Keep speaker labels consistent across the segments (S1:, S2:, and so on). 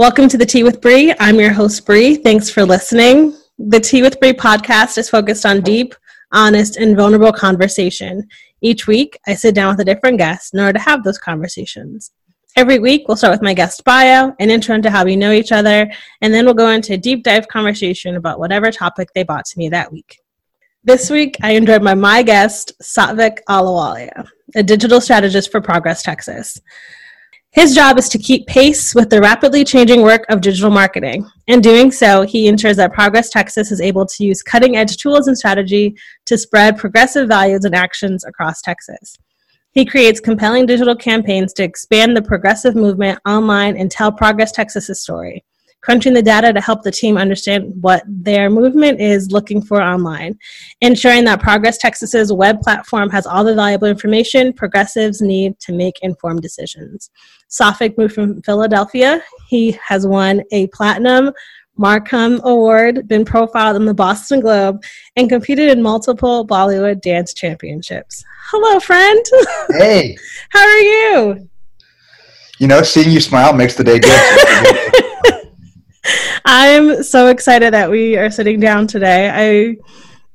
S1: Welcome to the Tea with Bree. I'm your host, Bree. Thanks for listening. The Tea with Bree podcast is focused on deep, honest, and vulnerable conversation. Each week, I sit down with a different guest in order to have those conversations. Every week, we'll start with my guest bio, an intro into how we know each other, and then we'll go into a deep dive conversation about whatever topic they brought to me that week. This week, I enjoyed my my guest, Satvik Alawalia, a digital strategist for Progress Texas. His job is to keep pace with the rapidly changing work of digital marketing. In doing so, he ensures that Progress Texas is able to use cutting edge tools and strategy to spread progressive values and actions across Texas. He creates compelling digital campaigns to expand the progressive movement online and tell Progress Texas's story, crunching the data to help the team understand what their movement is looking for online, ensuring that Progress Texas's web platform has all the valuable information progressives need to make informed decisions. Satvik moved from Philadelphia. He has won a platinum MarCom Award, been profiled in the Boston Globe, and competed in multiple Bollywood dance championships. Hello, friend.
S2: Hey,
S1: How are you?
S2: you know, seeing you smile makes the day good.
S1: I'm so excited that we are sitting down today. I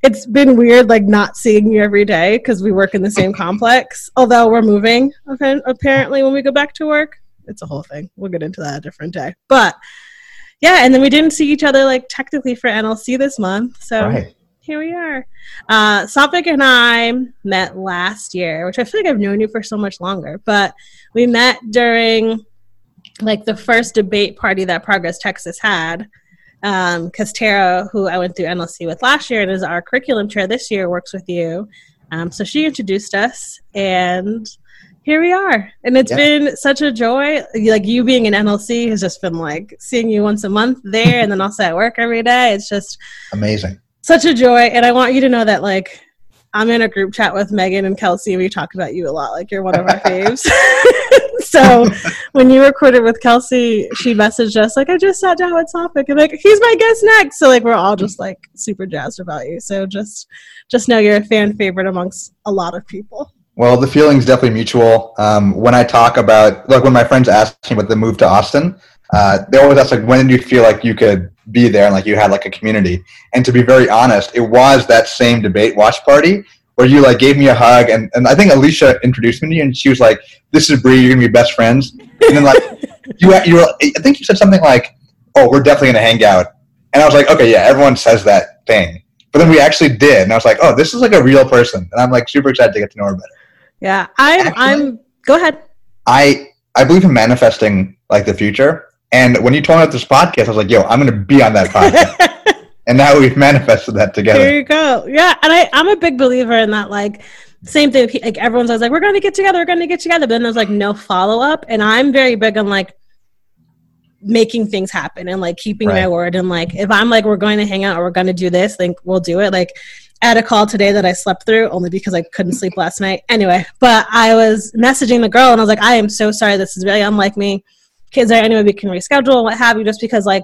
S1: it's been weird like not seeing you every day because we work in the same complex. Although we're moving appa- apparently when we go back to work. It's a whole thing. We'll get into that a different day. But yeah, and then we didn't see each other like technically for NLC this month. So
S2: right.
S1: here we are. Uh, Satvik and I met last year, which I feel like I've known you for so much longer, but we met during like the first debate party that Progress Texas had. Because Tara, who I went through NLC with last year and is our curriculum chair this year, works with you. Um, so she introduced us, and here we are. And it's
S2: Yeah.
S1: been such a joy. Like you being in NLC has just been like seeing you once a month there, and then also at work every day. It's just
S2: Amazing.
S1: such a joy and i want you to know that like i'm in a group chat with megan and kelsey and we talk about you a lot like you're one of our faves. So when you recorded with kelsey she messaged us like i just sat down with Satvik and like he's my guest next. So like we're all just like super jazzed about you. So just just know you're a fan favorite amongst a lot of people.
S2: Well, the feeling's definitely mutual. Um, when I talk about, like, when my friends ask me about the move to Austin, uh, they always ask, like, when did you feel like you could be there and, like, you had, like, a community? And to be very honest, it was that same debate watch party where you, like, gave me a hug. And, and I think Alicia introduced me to you, and she was like, this is Bree, you're going to be best friends. And then, like, you, you were, I think you said something like, oh, we're definitely going to hang out. And I was like, okay, yeah, everyone says that thing. But then we actually did. And I was like, oh, this is, like, a real person. And I'm, like, super excited to get to know her better.
S1: yeah i'm
S2: Actually-
S1: i'm go ahead
S2: I I believe in manifesting like the future. And when you told me about this podcast, I was like, "Yo, I'm going to be on that podcast." and now we've manifested that together.
S1: There you go. Yeah, and I, I'm a big believer in that. Like, same thing. Like everyone's always like, "We're going to get together. We're going to get together," but then there's like no follow up. And I'm very big on like making things happen and like keeping my word. And like, if I'm like, we're going to hang out or we're going to do this, like we'll do it. Like, I had a call today that I slept through only because I couldn't sleep last night. Anyway, but I was messaging the girl and I was like, I am so sorry. This is really unlike me. Is there any way we can reschedule? What have you? Just because like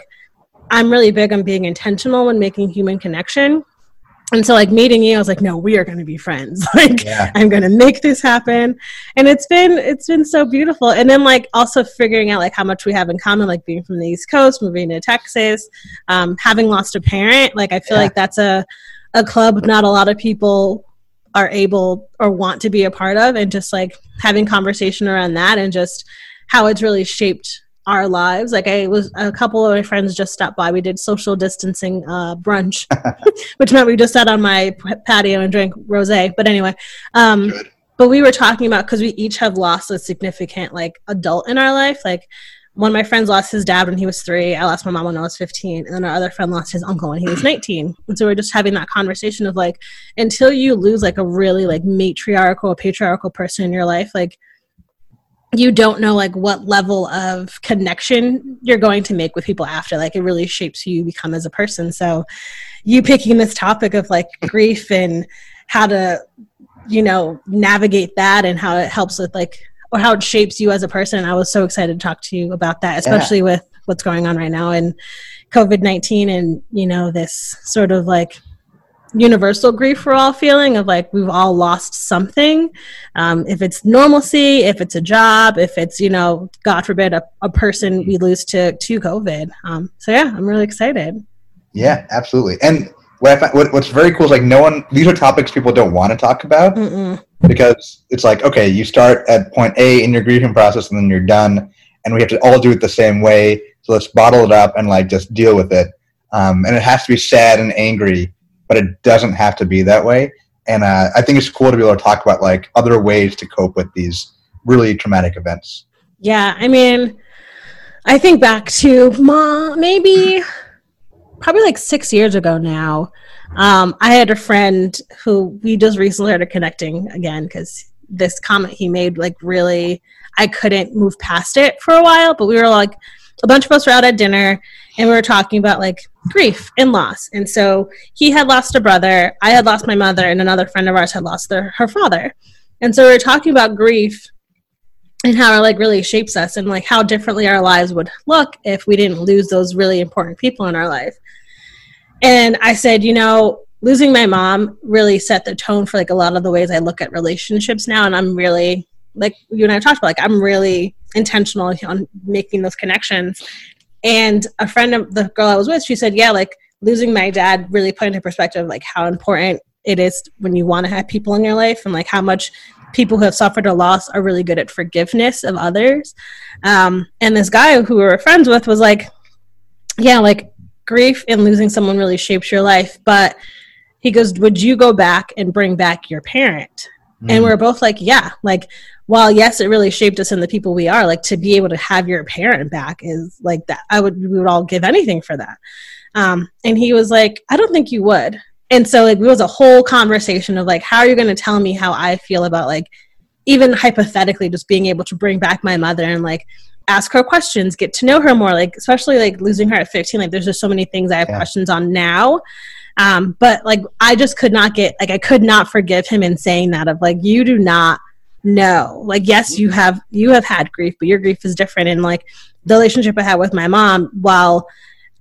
S1: I'm really big on being intentional when making human connection. And so like meeting you, I was like, no, we are gonna be friends. Like
S2: Yeah.
S1: I'm gonna make this happen. And it's been it's been so beautiful. And then like also figuring out like how much we have in common, like being from the East Coast, moving to Texas, um, having lost a parent. Like I feel
S2: Yeah.
S1: like that's a a club not a lot of people are able or want to be a part of and just like having conversation around that and just how it's really shaped our lives. Like I was a couple of my friends just stopped by. We did social distancing uh, brunch, which meant we just sat on my patio and drank rosé. But anyway, um,
S2: Good.
S1: but we were talking about because we each have lost a significant like adult in our life like one of my friends lost his dad when he was three. I lost my mom when I was 15. And then our other friend lost his uncle when he was 19. And so we're just having that conversation of like, until you lose like a really like matriarchal, patriarchal person in your life, like you don't know like what level of connection you're going to make with people after. Like it really shapes who you become as a person. So you picking this topic of like grief and how to, you know, navigate that and how it helps with like or how it shapes you as a person. I was so excited to talk to you about that, especially yeah. with what's going on right now and COVID 19 and, you know, this sort of like universal grief we're all feeling of like we've all lost something. Um, if it's normalcy, if it's a job, if it's, you know, God forbid, a, a person we lose to, to COVID. Um, so, yeah, I'm really excited.
S2: Yeah, absolutely. And what I find, what, what's very cool is like no one, these are topics people don't want to talk about. Mm-mm because it's like okay you start at point a in your grieving process and then you're done and we have to all do it the same way so let's bottle it up and like just deal with it um, and it has to be sad and angry but it doesn't have to be that way and uh, i think it's cool to be able to talk about like other ways to cope with these really traumatic events
S1: yeah i mean i think back to ma maybe probably like six years ago now um, I had a friend who we just recently started connecting again because this comment he made, like, really, I couldn't move past it for a while. But we were like, a bunch of us were out at dinner and we were talking about like grief and loss. And so he had lost a brother, I had lost my mother, and another friend of ours had lost their, her father. And so we were talking about grief and how it like really shapes us and like how differently our lives would look if we didn't lose those really important people in our life. And I said, you know, losing my mom really set the tone for like a lot of the ways I look at relationships now. And I'm really, like you and I talked about, like I'm really intentional on making those connections. And a friend of the girl I was with, she said, yeah, like losing my dad really put into perspective like how important it is when you want to have people in your life and like how much people who have suffered a loss are really good at forgiveness of others. Um, and this guy who we were friends with was like, yeah, like grief and losing someone really shapes your life. But he goes, Would you go back and bring back your parent? Mm. And we're both like, Yeah. Like, while yes, it really shaped us and the people we are, like to be able to have your parent back is like that. I would, we would all give anything for that. Um, and he was like, I don't think you would. And so like it was a whole conversation of like, how are you going to tell me how I feel about like, even hypothetically, just being able to bring back my mother and like ask her questions, get to know her more. Like especially like losing her at 15, like there's just so many things I have yeah. questions on now. Um, but like I just could not get like I could not forgive him in saying that of like you do not know. Like yes, you mm-hmm. have you have had grief, but your grief is different. And like the relationship I had with my mom, while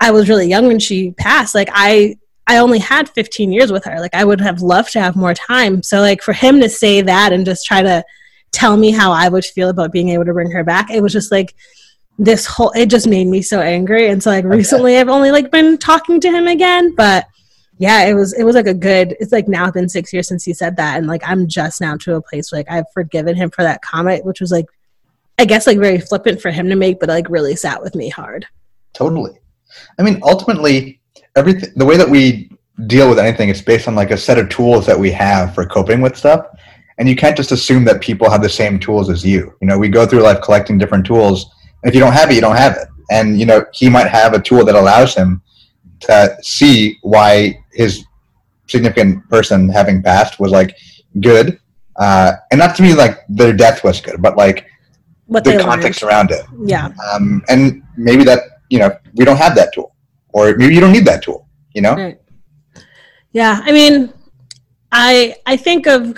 S1: I was really young when she passed, like I I only had 15 years with her. Like I would have loved to have more time. So like for him to say that and just try to tell me how I would feel about being able to bring her back. It was just like this whole it just made me so angry. And so like recently I've only like been talking to him again, but yeah, it was it was like a good it's like now it's been six years since he said that and like I'm just now to a place where like I've forgiven him for that comment, which was like I guess like very flippant for him to make, but like really sat with me hard.
S2: Totally. I mean ultimately everything the way that we deal with anything is based on like a set of tools that we have for coping with stuff and you can't just assume that people have the same tools as you you know we go through life collecting different tools if you don't have it you don't have it and you know he might have a tool that allows him to see why his significant person having passed was like good uh, and not to me like their death was good but like what the context learned. around it
S1: yeah
S2: um, and maybe that you know we don't have that tool or maybe you don't need that tool you know right.
S1: yeah i mean i i think of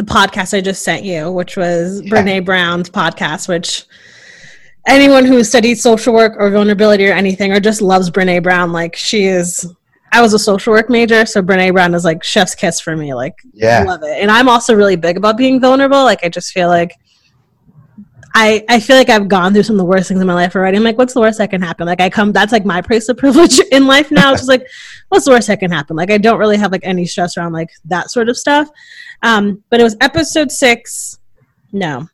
S1: the podcast I just sent you, which was yeah. Brene Brown's podcast, which anyone who studies social work or vulnerability or anything or just loves Brene Brown, like she is I was a social work major, so Brene Brown is like chef's kiss for me. Like, yeah, I love it. And I'm also really big about being vulnerable. Like, I just feel like I I feel like I've gone through some of the worst things in my life already. I'm like, what's the worst that can happen? Like, I come. That's like my place of privilege in life now. It's just like, what's the worst that can happen? Like, I don't really have like any stress around like that sort of stuff. Um, but it was episode six, no,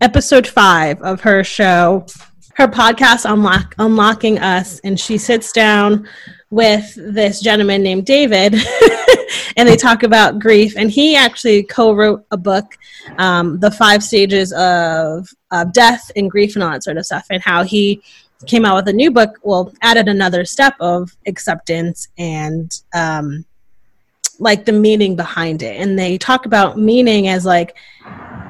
S1: episode five of her show, her podcast, Unlock, Unlocking Us. And she sits down with this gentleman named David, and they talk about grief. And he actually co-wrote a book, um, "The Five Stages of, of Death and Grief and all that sort of stuff," and how he came out with a new book. Well, added another step of acceptance and um, like the meaning behind it. And they talk about meaning as like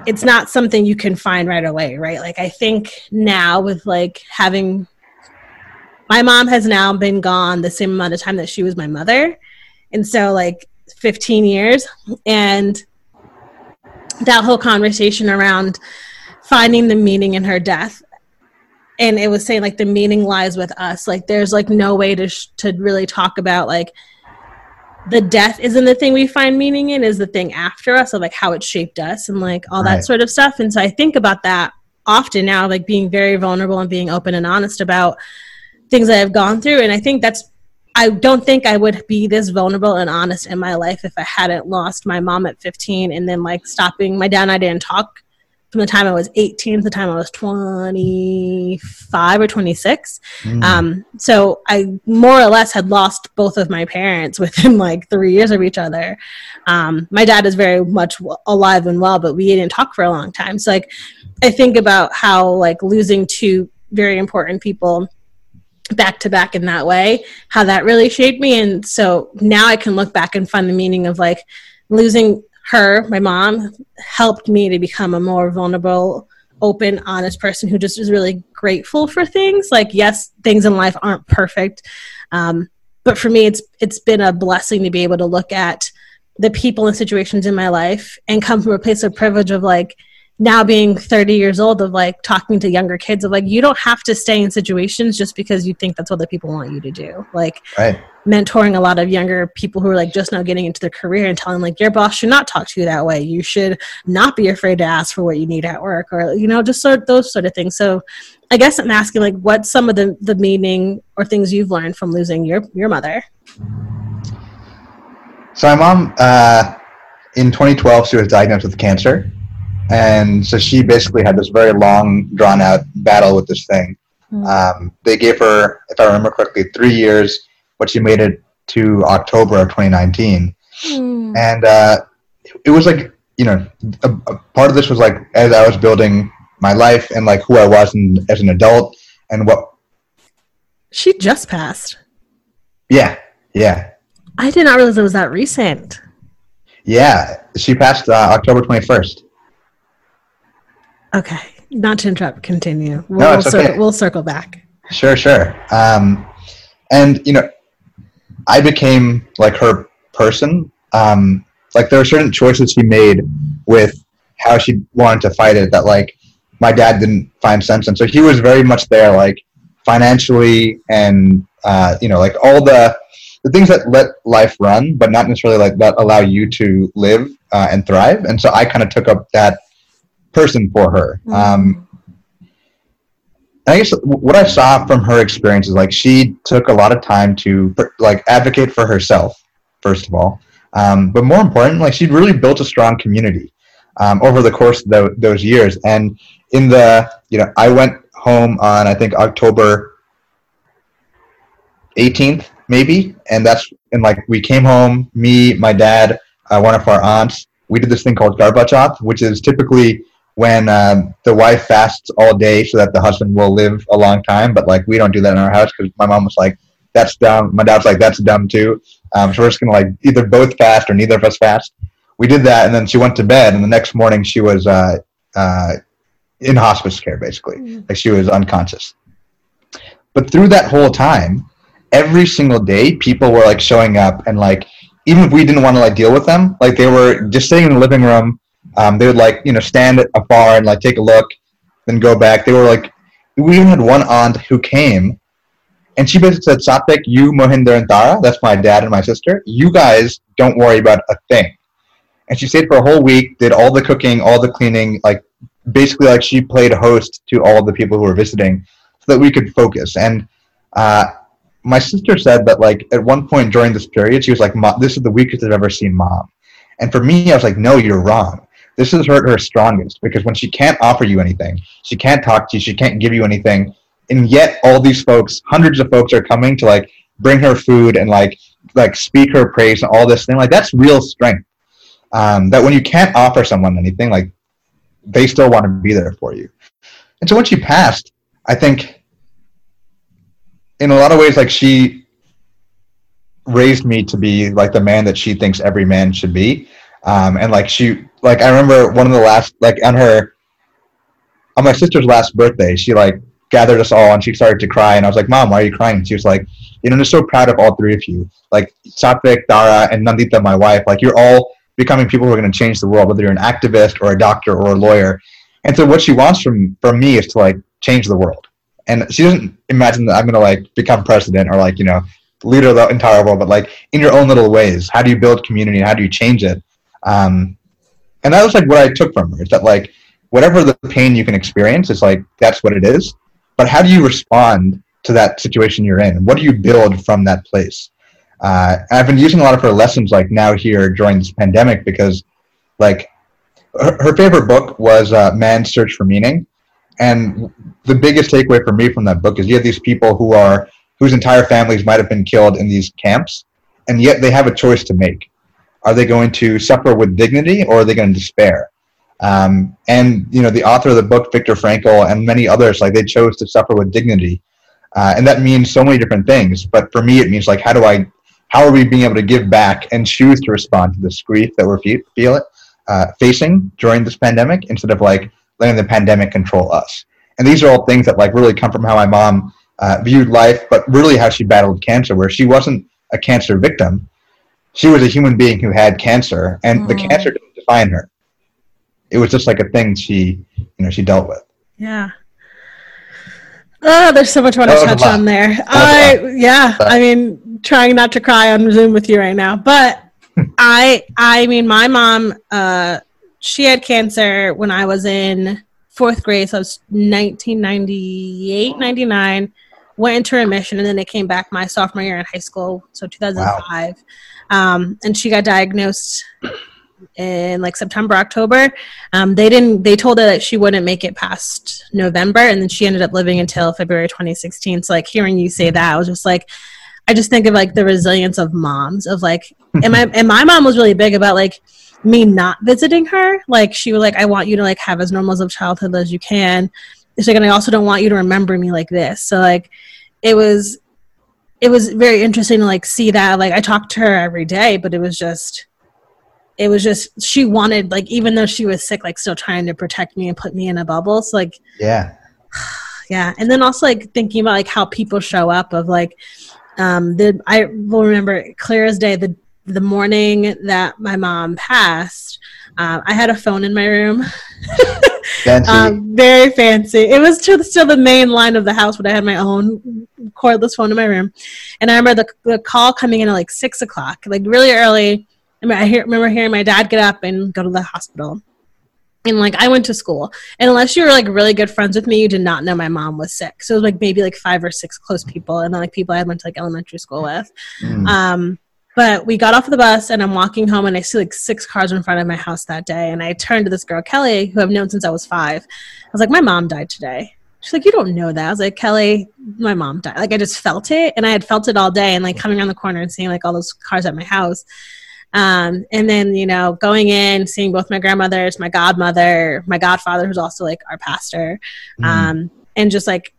S1: it's not something you can find right away, right? Like I think now with like having my mom has now been gone the same amount of time that she was my mother. And so like 15 years and that whole conversation around finding the meaning in her death and it was saying like the meaning lies with us like there's like no way to sh- to really talk about like the death isn't the thing we find meaning in is the thing after us of like how it shaped us and like all right. that sort of stuff and so i think about that often now like being very vulnerable and being open and honest about things that i've gone through and i think that's i don't think i would be this vulnerable and honest in my life if i hadn't lost my mom at 15 and then like stopping my dad and i didn't talk from the time I was 18 to the time I was 25 or 26. Mm. Um, so I more or less had lost both of my parents within like three years of each other. Um, my dad is very much alive and well, but we didn't talk for a long time. So like, I think about how like losing two very important people back to back in that way, how that really shaped me. And so now I can look back and find the meaning of like losing her, my mom, helped me to become a more vulnerable, open, honest person who just is really grateful for things. Like, yes, things in life aren't perfect, um, but for me, it's it's been a blessing to be able to look at the people and situations in my life and come from a place of privilege of like now being 30 years old of like talking to younger kids of like you don't have to stay in situations just because you think that's what the people want you to do. Like right. mentoring a lot of younger people who are like just now getting into their career and telling like your boss should not talk to you that way. You should not be afraid to ask for what you need at work or you know just sort of those sort of things. So i guess i'm asking like what's some of the the meaning or things you've learned from losing your your mother?
S2: So my mom uh in 2012 she was diagnosed with cancer and so she basically had this very long, drawn out battle with this thing. Mm. Um, they gave her, if I remember correctly, three years, but she made it to October of 2019. Mm. And uh, it was like, you know, a, a part of this was like as I was building my life and like who I was in, as an adult and what.
S1: She just passed.
S2: Yeah, yeah.
S1: I did not realize it was that recent.
S2: Yeah, she passed uh, October 21st.
S1: Okay, not to interrupt. Continue. We'll, no, it's okay. circle, we'll circle back.
S2: Sure, sure. Um, and you know, I became like her person. Um, like there were certain choices she made with how she wanted to fight it that like my dad didn't find sense in. So he was very much there, like financially and uh, you know, like all the the things that let life run, but not necessarily like that allow you to live uh, and thrive. And so I kind of took up that person for her. Mm-hmm. Um, I guess what I saw from her experience is like she took a lot of time to like advocate for herself, first of all, um, but more important, like she'd really built a strong community um, over the course of the, those years. And in the you know, I went home on I think October 18th maybe, and that's and like we came home, me, my dad, uh, one of our aunts. We did this thing called Karva Chauth, which is typically when um, the wife fasts all day so that the husband will live a long time. But like we don't do that in our house because my mom was like, "That's dumb." My dad's like, "That's dumb too." Um, so we're just gonna like either both fast or neither of us fast. We did that, and then she went to bed, and the next morning she was uh, uh, in hospice care, basically, mm-hmm. like she was unconscious. But through that whole time, every single day, people were like showing up, and like even if we didn't want to like deal with them, like they were just sitting in the living room um, they would like you know stand afar and like take a look, then go back. They were like, we even had one aunt who came, and she basically said, "Satvik, you, Mohinder, and Tara, that's my dad and my sister. You guys don't worry about a thing." And she stayed for a whole week, did all the cooking, all the cleaning, like basically like she played host to all the people who were visiting, so that we could focus. And uh, my sister said that like at one point during this period, she was like, "This is the weakest I've ever seen mom." And for me, I was like, "No, you're wrong." This is hurt her strongest because when she can't offer you anything, she can't talk to you, she can't give you anything, and yet all these folks, hundreds of folks, are coming to like bring her food and like like speak her praise and all this thing like that's real strength. Um, that when you can't offer someone anything like they still want to be there for you. And so when she passed i think in a lot of ways like she raised me to be like the man that she thinks every man should be um, and like she like i remember one of the last like on her on my sister's last birthday she like gathered us all and she started to cry and i was like mom why are you crying and she was like you know i'm just so proud of all three of you like Satvik, Dara, and Nandita, my wife, like you're all becoming people who are going to change the world, whether you're an activist or a doctor or a lawyer. And so what she wants from from me is to like change the world. And she doesn't imagine that I'm going to like become president or like you know leader of the entire world, but like in your own little ways. How do you build community? How do you change it? Um, and that was like what I took from her. Is that like whatever the pain you can experience is like that's what it is. But how do you respond to that situation you're in? What do you build from that place? Uh, I've been using a lot of her lessons like now here during this pandemic because like her, her favorite book was uh, Man's Search for Meaning. And the biggest takeaway for me from that book is you have these people who are whose entire families might have been killed in these camps, and yet they have a choice to make. Are they going to suffer with dignity or are they going to despair? Um, and you know, the author of the book, Viktor Frankl, and many others, like they chose to suffer with dignity, uh, and that means so many different things. But for me, it means like, how do I how are we being able to give back and choose to respond to this grief that we're fe- feel uh, facing during this pandemic instead of like letting the pandemic control us? And these are all things that like really come from how my mom uh, viewed life, but really how she battled cancer, where she wasn't a cancer victim. She was a human being who had cancer, and mm. the cancer didn't define her. It was just like a thing she, you know, she dealt with.
S1: Yeah. Oh, there's so much I want to touch on there. I yeah, I mean, trying not to cry on Zoom with you right now, but I I mean, my mom, uh, she had cancer when I was in fourth grade, so I was 1998, 99. Went into remission, and then it came back my sophomore year in high school, so 2005. Wow. Um, and she got diagnosed in like September, October. Um, they didn't. They told her that she wouldn't make it past November, and then she ended up living until February 2016. So like hearing you say that, I was just like, I just think of like the resilience of moms. Of like, and my and my mom was really big about like me not visiting her. Like she was like, I want you to like have as normal of childhood as you can. She's like, and I also don't want you to remember me like this. So like, it was. It was very interesting to like see that. Like I talked to her every day, but it was just it was just she wanted like even though she was sick like still trying to protect me and put me in a bubble. So like
S2: yeah.
S1: yeah. And then also like thinking about like how people show up of like um the i will remember clear as day the the morning that my mom passed uh, i had a phone in my room fancy. Um, very fancy it was still, still the main line of the house but i had my own cordless phone in my room and i remember the, the call coming in at like six o'clock like really early I, hear, remember hearing my dad get up and go to the hospital. And like I went to school, and unless you were like really good friends with me, you did not know my mom was sick. So it was like maybe like five or six close people, and then like people I went to like elementary school with. Mm. Um, but we got off the bus, and I'm walking home, and I see like six cars in front of my house that day. And I turned to this girl, Kelly, who I've known since I was five. I was like, "My mom died today." She's like, "You don't know that." I was like, "Kelly, my mom died." Like I just felt it, and I had felt it all day. And like coming around the corner and seeing like all those cars at my house um, and then, you know, going in, seeing both my grandmothers, my godmother, my godfather, who's also like our pastor, mm. um, and just like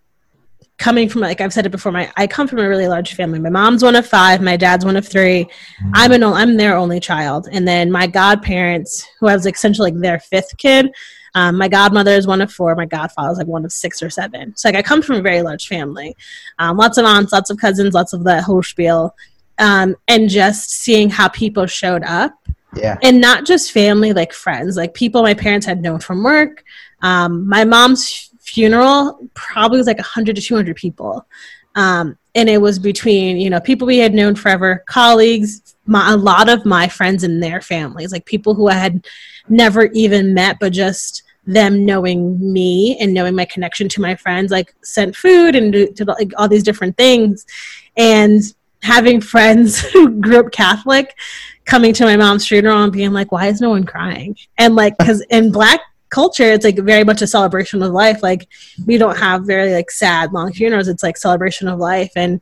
S1: coming from like I've said it before, my I come from a really large family. My mom's one of five, my dad's one of three. Mm. I'm an I'm their only child, and then my godparents, who I was essentially like their fifth kid. Um, my godmother is one of four. My godfather is like one of six or seven. So like I come from a very large family, um, lots of aunts, lots of cousins, lots of the whole spiel um, and just seeing how people showed up.
S2: Yeah.
S1: And not just family, like friends, like people my parents had known from work. Um, my mom's funeral probably was like 100 to 200 people. Um, and it was between, you know, people we had known forever, colleagues, my, a lot of my friends and their families, like people who I had never even met, but just them knowing me and knowing my connection to my friends, like sent food and to, to like all these different things. And having friends who grew up Catholic coming to my mom's funeral and being like, why is no one crying? And like, because in Black culture, it's like very much a celebration of life. Like, we don't have very like sad, long funerals. It's like celebration of life. And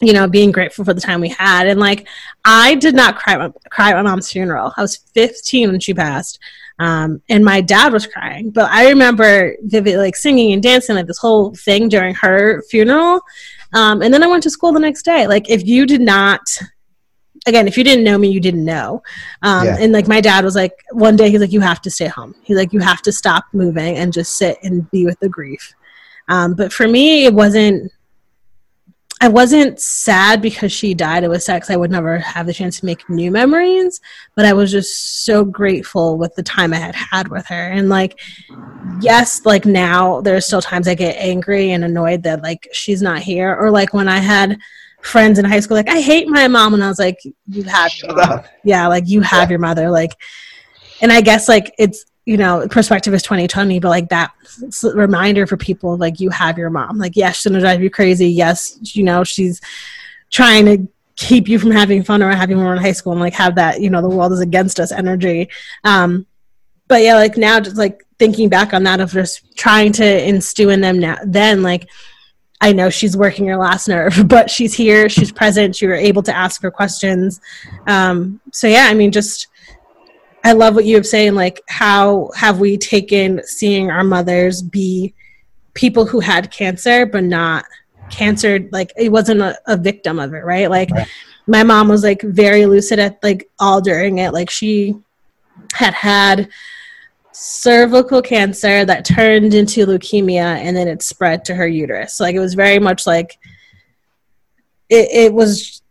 S1: you know, being grateful for the time we had. And like, I did not cry, cry at my mom's funeral. I was 15 when she passed. Um, and my dad was crying, but I remember vividly like singing and dancing like this whole thing during her funeral. Um, and then I went to school the next day. Like, if you did not, again, if you didn't know me, you didn't know. Um, yeah. And like, my dad was like, one day he's like, you have to stay home. He's like, you have to stop moving and just sit and be with the grief. Um, but for me, it wasn't I wasn't sad because she died. It was sad because I would never have the chance to make new memories. But I was just so grateful with the time I had had with her. And like, yes, like now there's still times I get angry and annoyed that like she's not here. Or like when I had friends in high school, like I hate my mom, and I was like, you have, yeah, like you have yeah. your mother, like. And I guess like it's you know, perspective is 2020, but like that reminder for people, like you have your mom. Like, yes, she's gonna drive you crazy. Yes, you know, she's trying to keep you from having fun or having more in high school and like have that, you know, the world is against us energy. Um, but yeah, like now just like thinking back on that of just trying to instill in them now then like I know she's working her last nerve, but she's here, she's present, you were able to ask her questions. Um, so yeah, I mean just I love what you have saying, like how have we taken seeing our mothers be people who had cancer but not cancer like it wasn't a, a victim of it, right? Like right. my mom was like very lucid at like all during it. Like she had had cervical cancer that turned into leukemia and then it spread to her uterus. Like it was very much like it, it was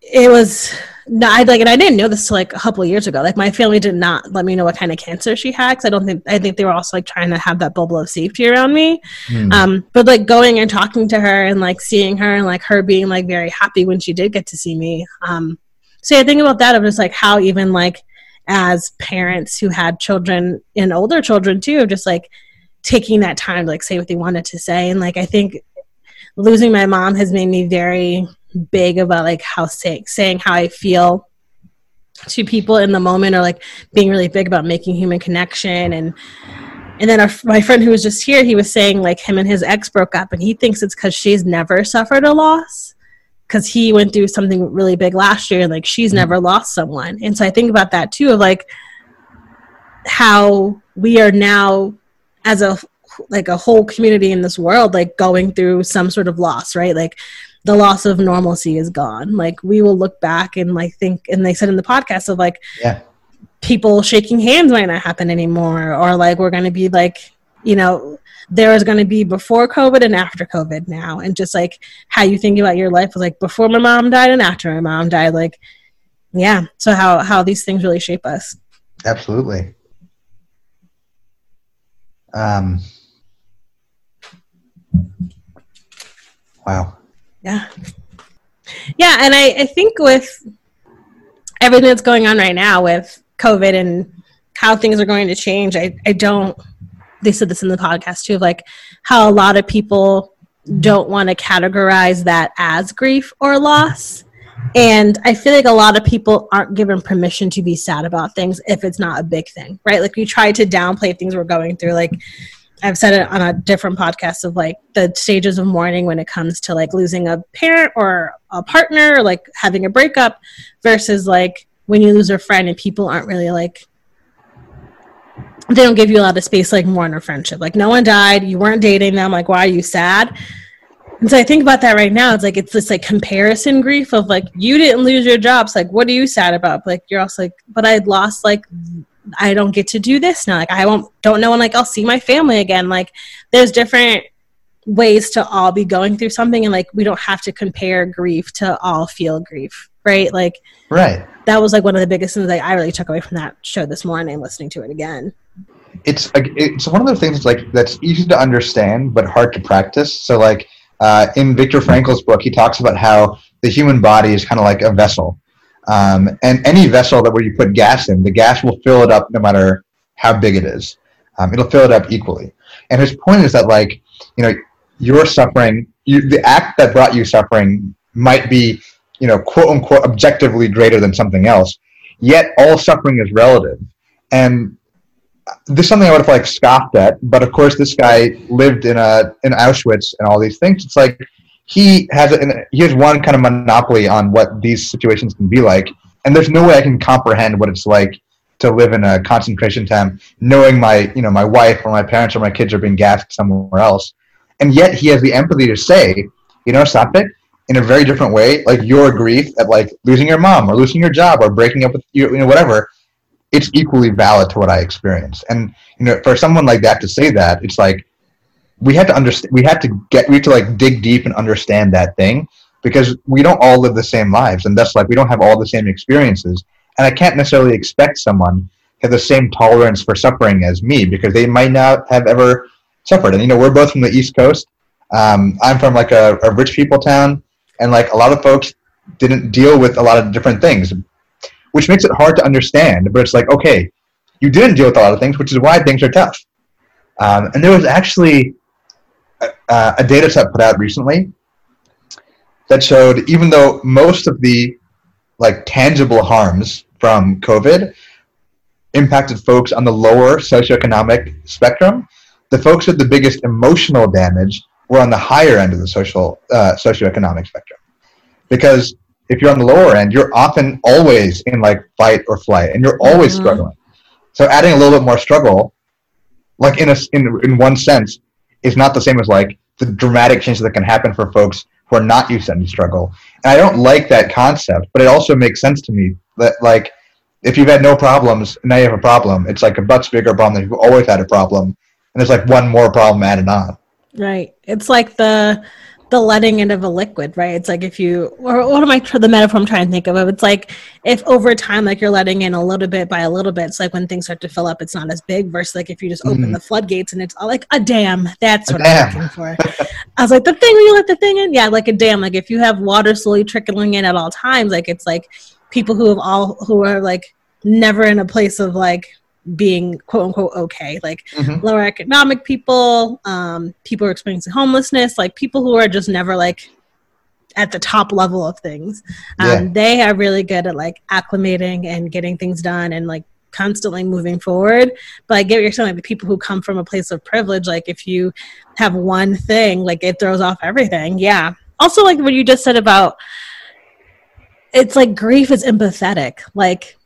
S1: it was not like, and I didn't know this till like a couple of years ago. Like, my family did not let me know what kind of cancer she had because I don't think I think they were also like trying to have that bubble of safety around me. Mm. Um, but like going and talking to her and like seeing her and like her being like very happy when she did get to see me. Um, so I think about that of just like how even like as parents who had children and older children too, just like taking that time to like say what they wanted to say. And like I think losing my mom has made me very big about like how say, saying how I feel to people in the moment or like being really big about making human connection and and then our, my friend who was just here he was saying like him and his ex broke up and he thinks it's because she's never suffered a loss because he went through something really big last year and like she's mm-hmm. never lost someone and so i think about that too of like how we are now as a like a whole community in this world like going through some sort of loss right like the loss of normalcy is gone. Like we will look back and like think, and they said in the podcast of like,
S2: yeah,
S1: people shaking hands might not happen anymore, or like we're going to be like, you know, there is going to be before COVID and after COVID now, and just like how you think about your life was like before my mom died and after my mom died, like, yeah. So how how these things really shape us.
S2: Absolutely. Um. Wow.
S1: Yeah. Yeah, and I, I think with everything that's going on right now with COVID and how things are going to change, I, I don't they said this in the podcast too, of like how a lot of people don't want to categorize that as grief or loss. And I feel like a lot of people aren't given permission to be sad about things if it's not a big thing, right? Like we try to downplay things we're going through. Like I've said it on a different podcast of like the stages of mourning when it comes to like losing a parent or a partner or like having a breakup versus like when you lose a friend and people aren't really like they don't give you a lot of space like mourn a friendship. Like no one died, you weren't dating them, like why are you sad? And so I think about that right now. It's like it's this like comparison grief of like you didn't lose your jobs. Like what are you sad about? Like you're also like, but I lost like I don't get to do this now. Like I won't don't know when like I'll see my family again. Like there's different ways to all be going through something and like we don't have to compare grief to all feel grief. Right? Like
S2: Right.
S1: That was like one of the biggest things like I really took away from that show this morning listening to it again.
S2: It's like it's one of those things like that's easy to understand but hard to practice. So like uh, in Viktor Frankl's book, he talks about how the human body is kind of like a vessel um, and any vessel that where you put gas in, the gas will fill it up no matter how big it is. Um, it'll fill it up equally. And his point is that like, you know, your suffering, you, the act that brought you suffering might be, you know, quote unquote, objectively greater than something else. Yet all suffering is relative. And this is something I would have like scoffed at, but of course this guy lived in a in Auschwitz and all these things. It's like he has a, he has one kind of monopoly on what these situations can be like, and there's no way I can comprehend what it's like to live in a concentration camp, knowing my you know my wife or my parents or my kids are being gassed somewhere else, and yet he has the empathy to say, you know, it in a very different way, like your grief at like losing your mom or losing your job or breaking up with you, you know, whatever. It's equally valid to what I experienced, and you know, for someone like that to say that, it's like we had to understand. We had to get. We had to like dig deep and understand that thing because we don't all live the same lives, and that's like we don't have all the same experiences and I can't necessarily expect someone to have the same tolerance for suffering as me because they might not have ever suffered. And you know, we're both from the East Coast. Um, I'm from like a, a rich people town, and like a lot of folks didn't deal with a lot of different things, which makes it hard to understand. But it's like, okay, you didn't deal with a lot of things, which is why things are tough. Um, and there was actually a, a data set put out recently that showed even though most of the like tangible harms from COVID impacted folks on the lower socioeconomic spectrum. The folks with the biggest emotional damage were on the higher end of the social uh, socioeconomic spectrum, because if you're on the lower end, you're often always in like fight or flight, and you're always mm-hmm. struggling. So adding a little bit more struggle, like in a in in one sense, is not the same as like the dramatic changes that can happen for folks who are not used to any struggle. And I don't like that concept, but it also makes sense to me that like if you've had no problems, now you have a problem. It's like a much bigger problem than you've always had a problem, and there's like one more problem added on.
S1: Right. It's like the the letting in of a liquid, right? It's like if you, or what am I, the metaphor I'm trying to think of? It's like if over time, like you're letting in a little bit by a little bit, it's like when things start to fill up, it's not as big versus like if you just open mm-hmm. the floodgates and it's all like a dam. That's what I'm looking for. I was like, the thing you let the thing in? Yeah, like a dam. Like if you have water slowly trickling in at all times, like it's like people who have all, who are like never in a place of like, being quote unquote okay. Like mm-hmm. lower economic people um, people are experiencing homelessness like people who are just never like at the top level of things. Um, yeah. they are really good at like acclimating and getting things done and like constantly moving forward. But i get what you're saying like the people who come from a place of privilege like if you have one thing like it throws off everything. Yeah. Also like what you just said about it's like grief is empathetic. Like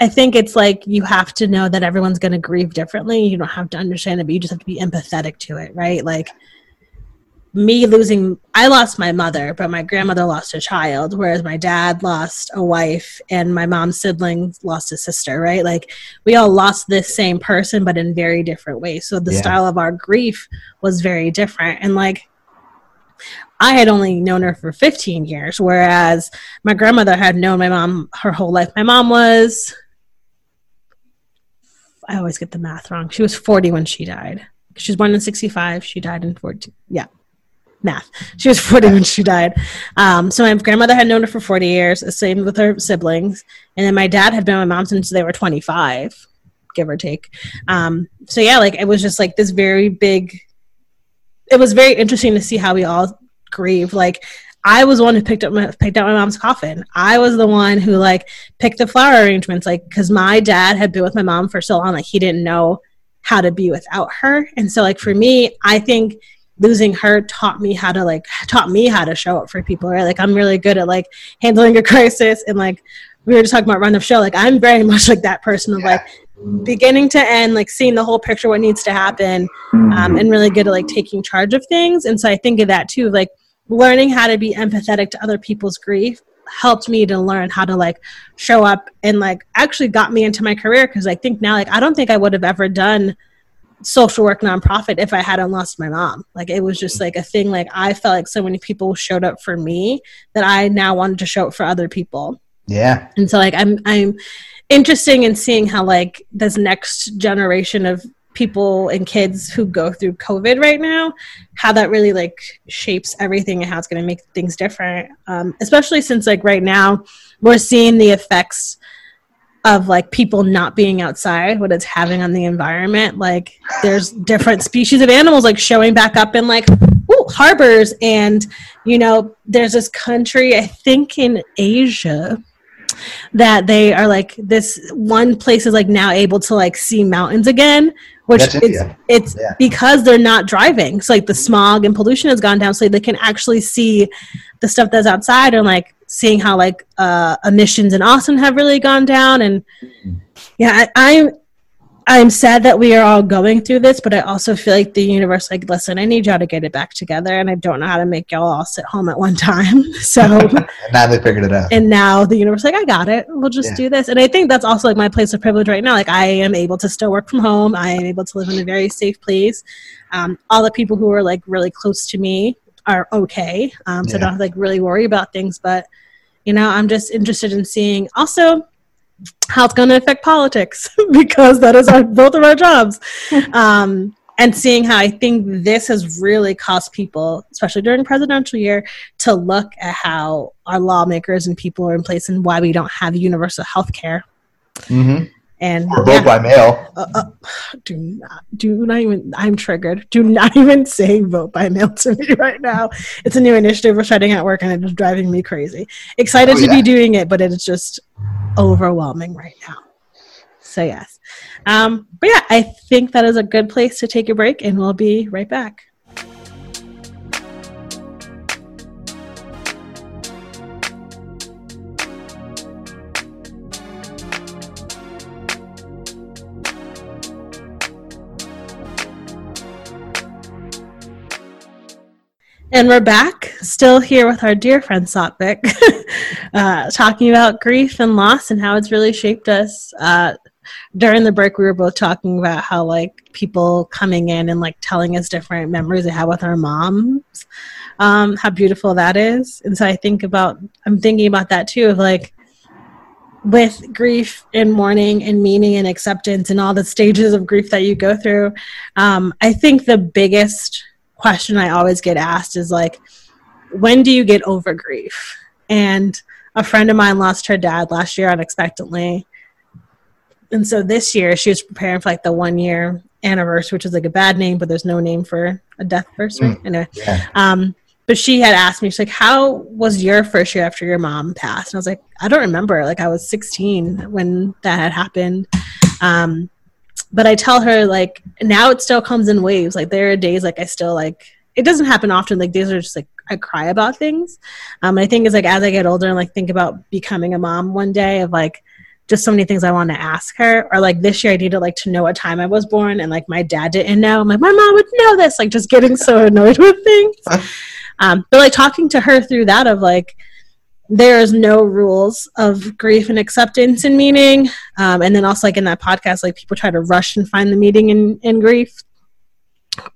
S1: I think it's like you have to know that everyone's going to grieve differently. You don't have to understand it, but you just have to be empathetic to it, right? Like me losing, I lost my mother, but my grandmother lost a child, whereas my dad lost a wife and my mom's siblings lost a sister, right? Like we all lost this same person, but in very different ways. So the yeah. style of our grief was very different. And like, I had only known her for 15 years, whereas my grandmother had known my mom her whole life. My mom was I always get the math wrong. She was 40 when she died. She was born in 65. She died in 14. Yeah. Math. She was 40 when she died. Um, so my grandmother had known her for 40 years, the same with her siblings. And then my dad had been with my mom since they were 25, give or take. Um, so yeah, like it was just like this very big, it was very interesting to see how we all grieve. Like I was the one who picked up my picked out my mom's coffin. I was the one who like picked the flower arrangements, like because my dad had been with my mom for so long, like he didn't know how to be without her. And so, like for me, I think losing her taught me how to like taught me how to show up for people. Right, like I'm really good at like handling a crisis, and like we were just talking about run of show. Like I'm very much like that person of like beginning to end, like seeing the whole picture, what needs to happen, um, and really good at like taking charge of things. And so I think of that too, like learning how to be empathetic to other people's grief helped me to learn how to like show up and like actually got me into my career because I think now like I don't think I would have ever done social work nonprofit if I hadn't lost my mom. Like it was just like a thing like I felt like so many people showed up for me that I now wanted to show up for other people.
S2: Yeah.
S1: And so like I'm I'm interesting in seeing how like this next generation of people and kids who go through COVID right now, how that really like shapes everything and how it's going to make things different. Um, especially since like right now we're seeing the effects of like people not being outside, what it's having on the environment. Like there's different species of animals like showing back up in like ooh, harbors, and you know there's this country I think in Asia that they are like this one place is like now able to like see mountains again which
S2: That's
S1: it's,
S2: India.
S1: it's
S2: Yeah.
S1: because they're not driving so like the smog and pollution has gone down so they can actually see the stuff that's outside and like seeing how like uh emissions in austin have really gone down and yeah I, i'm i'm sad that we are all going through this but i also feel like the universe like listen i need y'all to get it back together and i don't know how to make y'all all sit home at one time. So
S2: now they figured it out.
S1: and now the universe like i got it. We'll just
S2: Yeah.
S1: do this. And i think that's also like my place of privilege right now. Like i am able to still work from home. I am able to live in a very safe place. Um, all the people who are like really close to me are okay. Um, so i don't have like really worry about things but you know i'm just interested in seeing. Also how it's going to affect politics because that is our both of our jobs. Um, and seeing how i think this has really caused people especially during presidential year to look at how our lawmakers and people are in place and why we don't have universal health care.
S2: Hmm
S1: and
S2: Or vote
S1: yeah,
S2: by mail.
S1: uh, uh, do not do not even i'm triggered. Do not even say vote by mail to me right now. It's a new initiative we're starting at work and it is driving me crazy. Excited
S2: Oh,
S1: to
S2: yeah.
S1: be doing it but it's just overwhelming right now. So yes. Um but yeah i think that is a good place to take a break and we'll be right back And we're back, still here with our dear friend Satvik, uh, talking about grief and loss and how it's really shaped us. Uh, during the break, we were both talking about how like people coming in and like telling us different memories they have with our moms, um, how beautiful that is. And so I think about, I'm thinking about that too of like with grief and mourning and meaning and acceptance and all the stages of grief that you go through. Um, I think the biggest question I always get asked is like, when do you get over grief? And a friend of mine lost her dad last year unexpectedly. And so this year she was preparing for like the one year anniversary, which is like a bad name, but there's no name for a death anniversary. Anyway,
S2: Yeah.
S1: um, but she had asked me, she's like, How was your first year after your mom passed? And I was like, I don't remember. Like, I was 16 when that had happened. Um, but I tell her, like, now it still comes in waves. Like, there are days, like, I still, like, it doesn't happen often. Like, days are just like, I cry about things. Um, I think is like, as I get older and, like, think about becoming a mom one day, of like, just so many things I want to ask her. Or like this year, I needed like to know what time I was born, and like my dad didn't know. I'm like, my mom would know this. Like just getting so annoyed with things. Um, but like talking to her through that of like, there is no rules of grief and acceptance and meaning. Um, and then also like in that podcast, like people try to rush and find the meaning in, in grief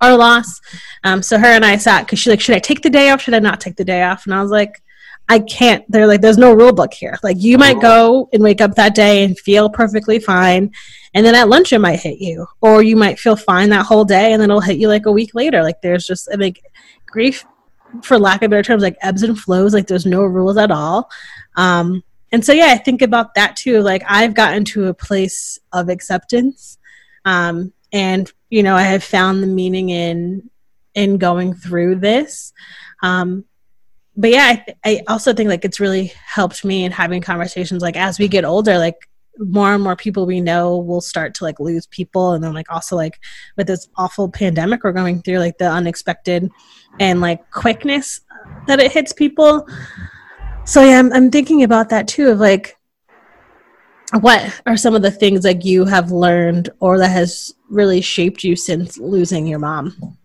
S1: or loss. Um, so her and I sat because she's like, should I take the day off? Should I not take the day off? And I was like, I can't. They're like, there's no rule book here. Like you might go and wake up that day and feel perfectly fine. And then at lunch it might hit you. Or you might feel fine that whole day and then it'll hit you like a week later. Like there's just think grief for lack of better terms, like ebbs and flows, like there's no rules at all. Um and so yeah, I think about that too. Like I've gotten to a place of acceptance. Um and you know, I have found the meaning in in going through this. Um but yeah, I, th- I also think like it's really helped me in having conversations like as we get older, like more and more people we know will start to like lose people. And then like also like with this awful pandemic we're going through like the unexpected and like quickness that it hits people. So yeah I'm, I'm thinking about that too of like what are some of the things like you have learned or that has really shaped you since losing your mom?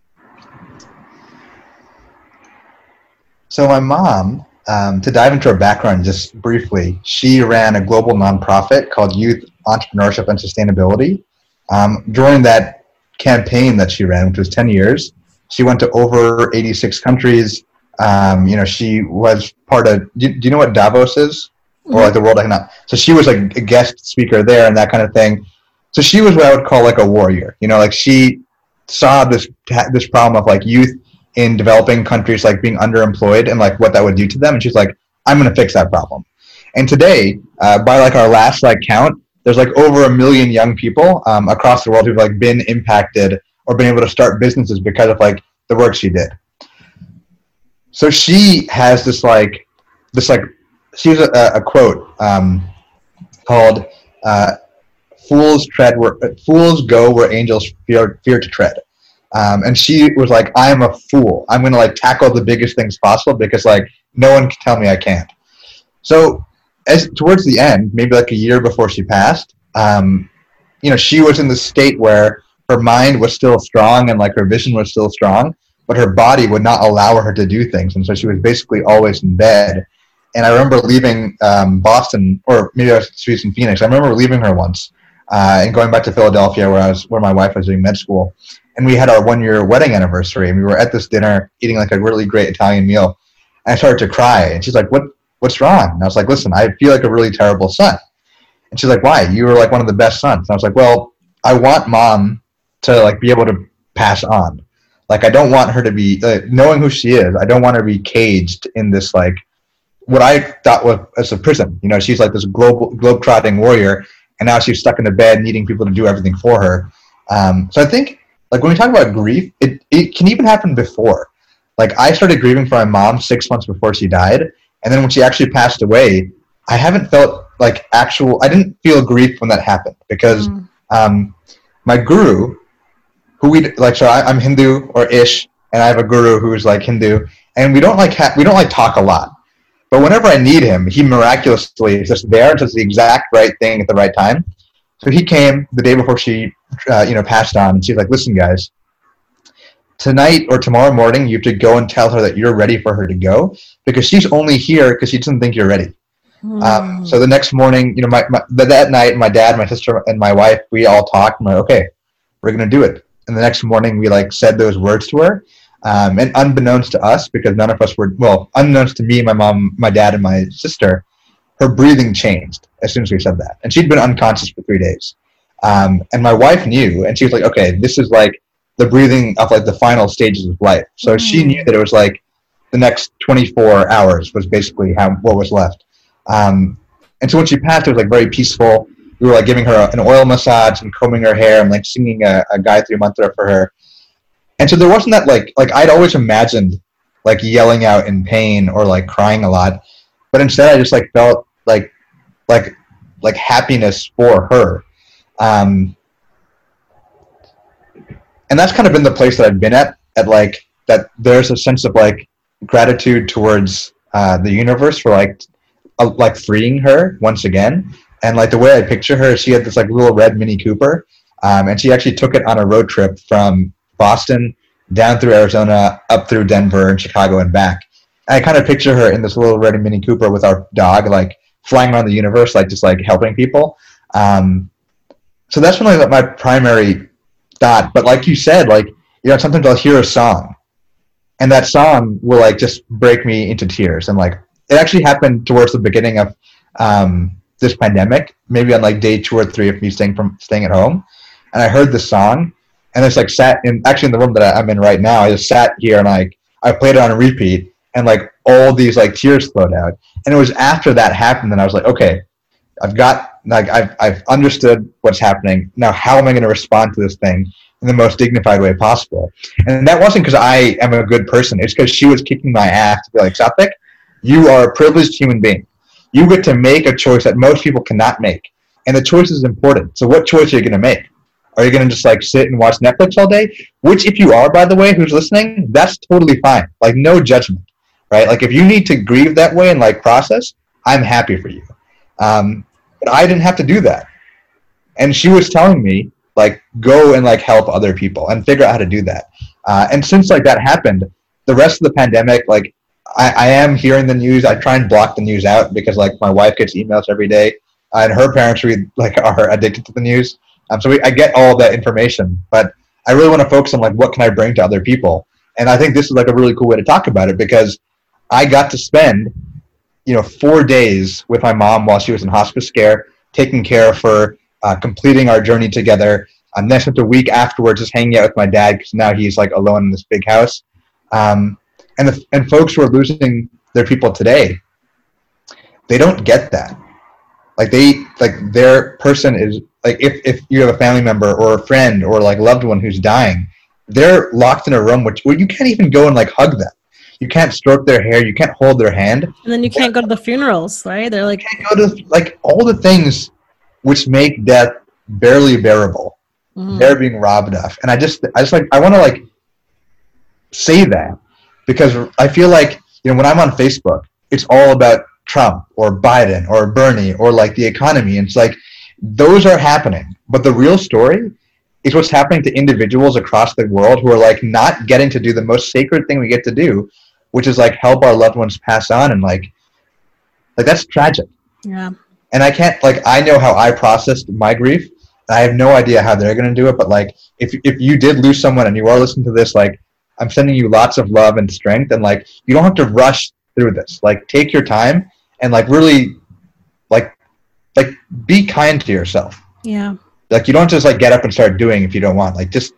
S2: So my mom, um, to dive into her background just briefly, she ran a global nonprofit called Youth Entrepreneurship and Sustainability. Um, during that campaign that she ran, which was 10 years, she went to over 86 countries. Um, you know, she was part of, do, do you know what Davos is? Or like the World Economic. So she was like a guest speaker there and that kind of thing. So she was what I would call like a warrior. You know, like she saw this this problem of like youth in developing countries like being underemployed and like what that would do to them. And she's like i'm going to fix that problem. And today uh, by like our last like count there's like over a million young people um, across the world who've like been impacted or been able to start businesses because of like the work she did. So she has this like this like she has a, a quote um, called uh, "Fools tread where fools go where angels fear fear to tread." Um, and she was like, "I am a fool. I'm gonna like tackle the biggest things possible because like no one can tell me I can't." So, as towards the end, maybe like a year before she passed, um, you know, she was in the state where her mind was still strong and like her vision was still strong, but her body would not allow her to do things, and so she was basically always in bed. And I remember leaving um, Boston, or maybe I was, she was in Phoenix. I remember leaving her once uh, and going back to Philadelphia, where I was, where my wife was doing med school, and we had our one year wedding anniversary, and we were at this dinner eating like a really great Italian meal. And I started to cry, and she's like, "What? What's wrong?" And I was like, "Listen, I feel like a really terrible son." And she's like, "Why? You were like one of the best sons." And I was like, "Well, I want mom to like be able to pass on. Like I don't want her to be uh, knowing who she is. I don't want her to be caged in this like what I thought was as a prison. You know, she's like this global globe-trotting warrior, and now she's stuck in a bed, needing people to do everything for her. Um, so I think like when we talk about grief, it it can even happen before. Like I started grieving for my mom six months before she died, and then when she actually passed away, I haven't felt like actual. I didn't feel grief when that happened because mm. um, my guru who we like. So I, am Hindu or ish, and I have a guru who is like Hindu, and we don't like ha- we don't like talk a lot. But whenever I need him, he miraculously is just there and does the exact right thing at the right time. So he came the day before she, uh, you know, passed on, and she's like, "Listen, guys, tonight or tomorrow morning, you have to go and tell her that you're ready for her to go because she's only here because she doesn't think you're ready." Mm. Um, so the next morning, you know, my, my, that night, my dad, my sister, and my wife, we all talked. I'm like, okay, we're gonna do it and the next morning we like said those words to her. Um, and unbeknownst to us, because none of us were well, unbeknownst to me, my mom, my dad, and my sister, her breathing changed as soon as we said that, and she'd been unconscious for three days. Um, and my wife knew, and she was like, "Okay, this is like the breathing of like the final stages of life." So mm-hmm. she knew that it was like the next 24 hours was basically how what was left. Um, and so when she passed, it was like very peaceful we were like giving her an oil massage and combing her hair and like singing a, a Gayatri mantra for her. And so there wasn't that like like I'd always imagined like yelling out in pain or like crying a lot, but instead I just like felt like like like happiness for her. Um, and that's kind of been the place that I've been at at like that there's a sense of like gratitude towards uh, the universe for like uh, like freeing her once again and like the way I picture her, she had this like little red Mini Cooper, um, and she actually took it on a road trip from Boston down through Arizona, up through Denver and Chicago and back. I kind of picture her in this little red Mini Cooper with our dog, like flying around the universe, like just like helping people. Um, so that's really my primary thought. But like you said, like you know, sometimes I'll hear a song, and that song will like just break me into tears. And like it actually happened towards the beginning of um, this pandemic, maybe on like day two or three of me staying from staying at home, and I heard the song, and it's like sat in actually in the room that I'm in right now. I just sat here and like I played it on repeat, and like all these like tears flowed out. And it was after that happened that I was like, okay, I've got like I've I've understood what's happening. Now how am I going to respond to this thing in the most dignified way possible? And that wasn't because I am a good person. It's because she was kicking my ass to be like, Satvik, you are a privileged human being you get to make a choice that most people cannot make. And the choice is important. So what choice are you going to make? Are you going to just like sit and watch Netflix all day? Which, if you are, by the way, who's listening, that's totally fine. Like, no judgment, right? Like, if you need to grieve that way and like process, I'm happy for you. Um, but I didn't have to do that. And she was telling me, like, go and like help other people and figure out how to do that. Uh, and since like that happened, the rest of the pandemic, like, I, I am hearing the news. I try and block the news out because like my wife gets emails every day, and her parents read like are addicted to the news. Um, so we, I get all that information, but I really want to focus on like what can I bring to other people, and I think this is like a really cool way to talk about it because I got to spend, you know, four days with my mom while she was in hospice care, taking care of her, uh, completing our journey together. And then spent a week afterwards just hanging out with my dad because now he's like alone in this big house. Um, and the, and folks who are losing their people today, they don't get that. Like they like their person is like if if you have a family member or a friend or like loved one who's dying, they're locked in a room which where you can't even go and like hug them. You can't stroke their hair, you can't hold their hand.
S1: And then you can't go to the funerals, right? They're like,
S2: You can't go to like all the things which make death barely bearable.
S1: mm,
S2: They're being robbed of, and I just, I just like, I want to like say that because I feel like you know when I'm on Facebook, it's all about Trump or Biden or Bernie or like the economy. And it's like those are happening, but the real story is what's happening to individuals across the world who are like not getting to do the most sacred thing we get to do, which is like help our loved ones pass on and like like that's tragic.
S1: yeah,
S2: And I can't like I know how I processed my grief. I have no idea how they're gonna do it, but like if if you did lose someone and you are listening to this, like I'm sending you lots of love and strength and like you don't have to rush through this. Like take your time and like really like like be kind to yourself.
S1: yeah,
S2: Like you don't just like get up and start doing if you don't want. Like just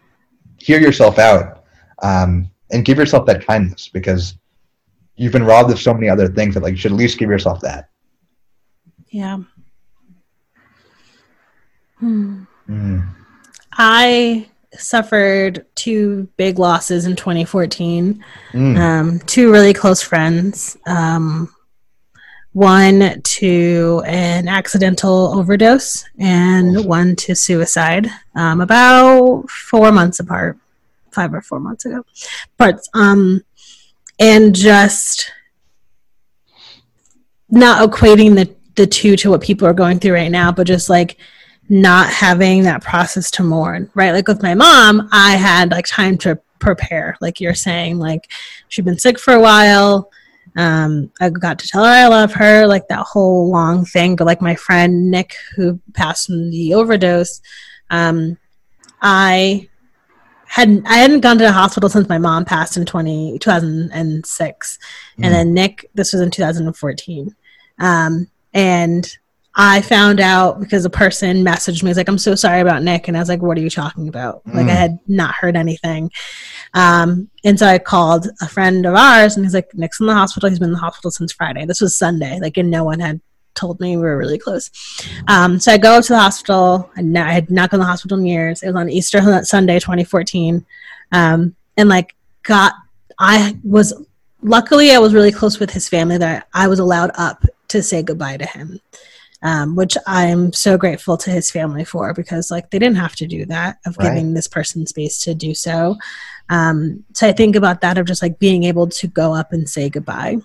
S2: hear yourself out um, and give yourself that kindness because you've been robbed of so many other things that like you should at least give yourself that.
S1: yeah. Hmm.
S2: Mm.
S1: I suffered two big losses in 2014.
S2: Mm.
S1: Um, two really close friends. Um, one to an accidental overdose, and one to suicide. Um, about four months apart, five or four months ago. But um, and just not equating the the two to what people are going through right now, but just like not having that process to mourn, right? Like with my mom, I had like time to prepare, like you're saying, like she'd been sick for a while. Um, I got to tell her I love her, like that whole long thing. But like my friend Nick, who passed from the overdose, um, I hadn't I hadn't gone to the hospital since my mom passed in 20, 2006.
S2: Mm.
S1: and then Nick, this was in 2014. Um, and I found out because a person messaged me, was like, I'm so sorry about Nick. And I was like, what are you talking about? Like, I
S2: Mm.
S1: had not heard anything. Um, and so I called a friend of ours and he's like, Nick's in the hospital. He's been in the hospital since Friday. This was Sunday. Like, and no one had told me we were really close. Um, so I go to the hospital. and I had not gone to the hospital in years. It was on Easter Sunday, 2014. Um, and like, got, I was luckily I was really close with his family that I was allowed up to say goodbye to him. Um, which I'm so grateful to his family for because like they didn't have to do that of
S2: Right.
S1: giving this person space to do so. Um, so I think about that of just like being able to go up and say goodbye.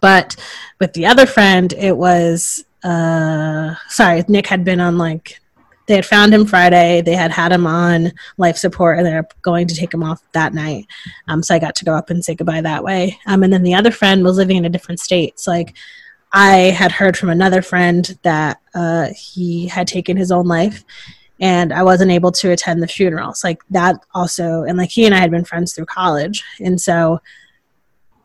S1: But with the other friend, it was uh sorry, Nick had been on like they had found him Friday. They had had him on life support, and they're going to take him off that night. Um, so I got to go up and say goodbye that way. Um, and then the other friend was living in a different state. So like I had heard from another friend that uh, he had taken his own life, and I wasn't able to attend the funeral. So like that also, and like he and I had been friends through college, and so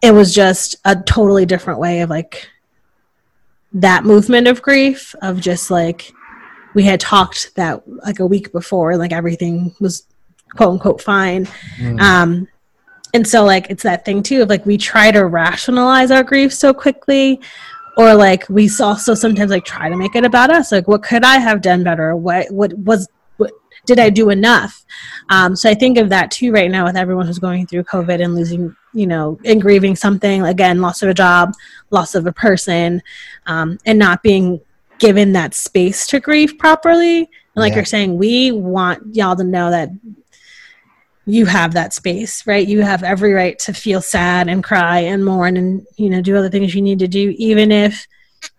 S1: it was just a totally different way of like that movement of grief of just like we had talked that like a week before like everything was quote unquote fine.
S2: Mm.
S1: um and so like it's that thing too of like we try to rationalize our grief so quickly or like we also sometimes like try to make it about us. Like what could i have done better? What what was did i do enough um so i think of that too right now with everyone who's going through covid and losing you know and grieving something again loss of a job loss of a person um and not being given that space to grieve properly and like
S2: Yeah.
S1: you're saying we want y'all to know that you have that space, right? You have every right to feel sad and cry and mourn and, you know, do other things you need to do, even if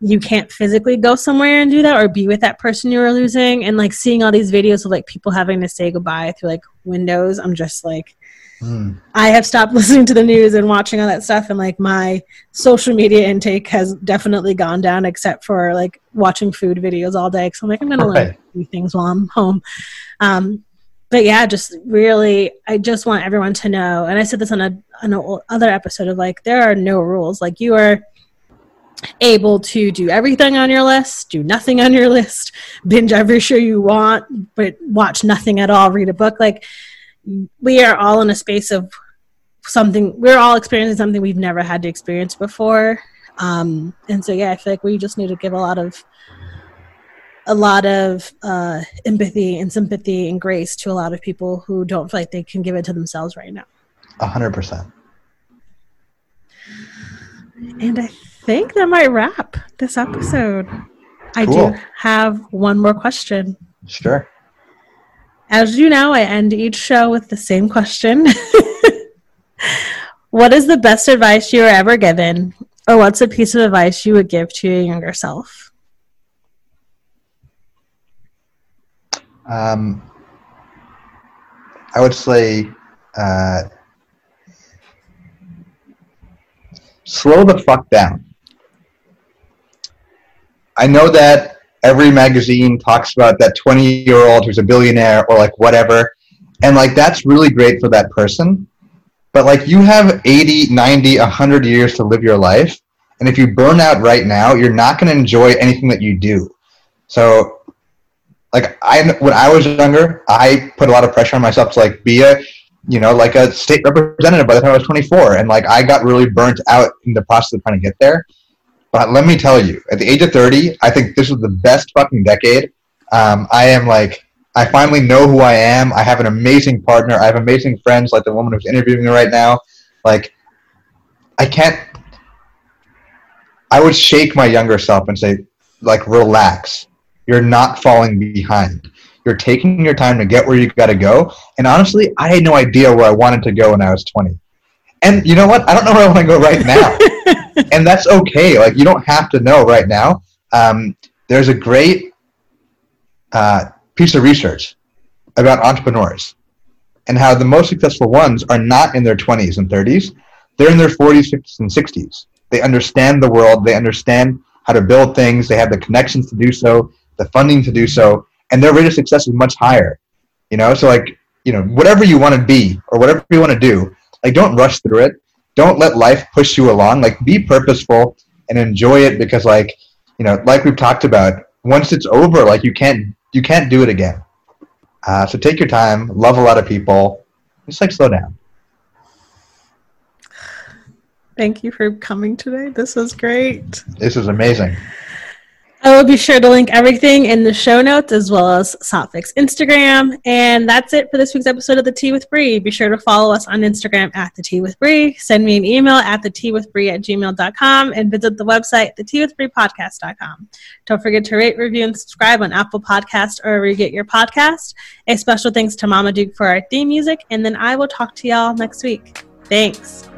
S1: you can't physically go somewhere and do that or be with that person you were losing. And like seeing all these videos of like people having to say goodbye through like windows, I'm just like,
S2: Mm.
S1: I have stopped listening to the news and watching all that stuff, and like my social media intake has definitely gone down, except for like watching food videos all day. So I'm like, I'm gonna learn
S2: Right.
S1: a few things while I'm home. Um, but yeah, just really, I just want everyone to know, and I said this on a on a other episode of like, there are no rules. Like you are able to do everything on your list, do nothing on your list, binge every show you want, but watch nothing at all, read a book. Like we are all in a space of something we're all experiencing something we've never had to experience before um and so yeah i feel like we just need to give a lot of a lot of uh empathy and sympathy and grace to a lot of people who don't feel like they can give it to themselves right now
S2: A hundred percent.
S1: And I think that might wrap this episode. I
S2: Cool.
S1: do have one more question.
S2: Sure.
S1: As you know, I end each show with the same question. what is the best advice you were ever given? Or what's a piece of advice you would give to your younger self?
S2: Um, I would say uh, slow the fuck down. I know that every magazine talks about that 20 year old who's a billionaire or like whatever, and like that's really great for that person. But like you have 80, 90, 100 years to live your life. And if you burn out right now, you're not going to enjoy anything that you do. So like I when I was younger, I put a lot of pressure on myself to like be a you know like a state representative by the time I was 24, and like I got really burnt out in the process of trying to get there. But let me tell you, at the age of 30, I think this was the best fucking decade. Um, I am like I finally know who I am. I have an amazing partner. I have amazing friends like the woman who's interviewing me right now. Like I can't. I would shake my younger self and say, like, relax you're not falling behind. You're taking your time to get where you've got to go. And honestly, I had no idea where I wanted to go when I was 20. And you know what? I don't know where I want to go right now. and that's okay. Like, you don't have to know right now. Um, there's a great uh, piece of research about entrepreneurs and how the most successful ones are not in their 20s and 30s. They're in their 40s, 50s, and 60s. They understand the world. They understand how to build things. They have the connections to do so the funding to do so, and their rate of success is much higher. You know, so like, you know, whatever you want to be or whatever you want to do, like don't rush through it. Don't let life push you along. Like be purposeful and enjoy it because like, you know, like we've talked about, once it's over, like you can't you can't do it again. Uh, so take your time, love a lot of people, just like slow down.
S1: Thank you for coming today. This was great.
S2: This is amazing.
S1: I will be sure to link everything in the show notes as well as Satvik's Instagram. And that's it for this week's episode of The Tea with Bree. Be sure to follow us on Instagram at The Tea with Bree. Send me an email at the tea with Bree at gmail.com and visit the website, the tea with Bree podcast.com. Don't forget to rate, review, and subscribe on Apple Podcast or wherever you get your podcast. A special thanks to Mama Duke for our theme music. And then I will talk to y'all next week. Thanks.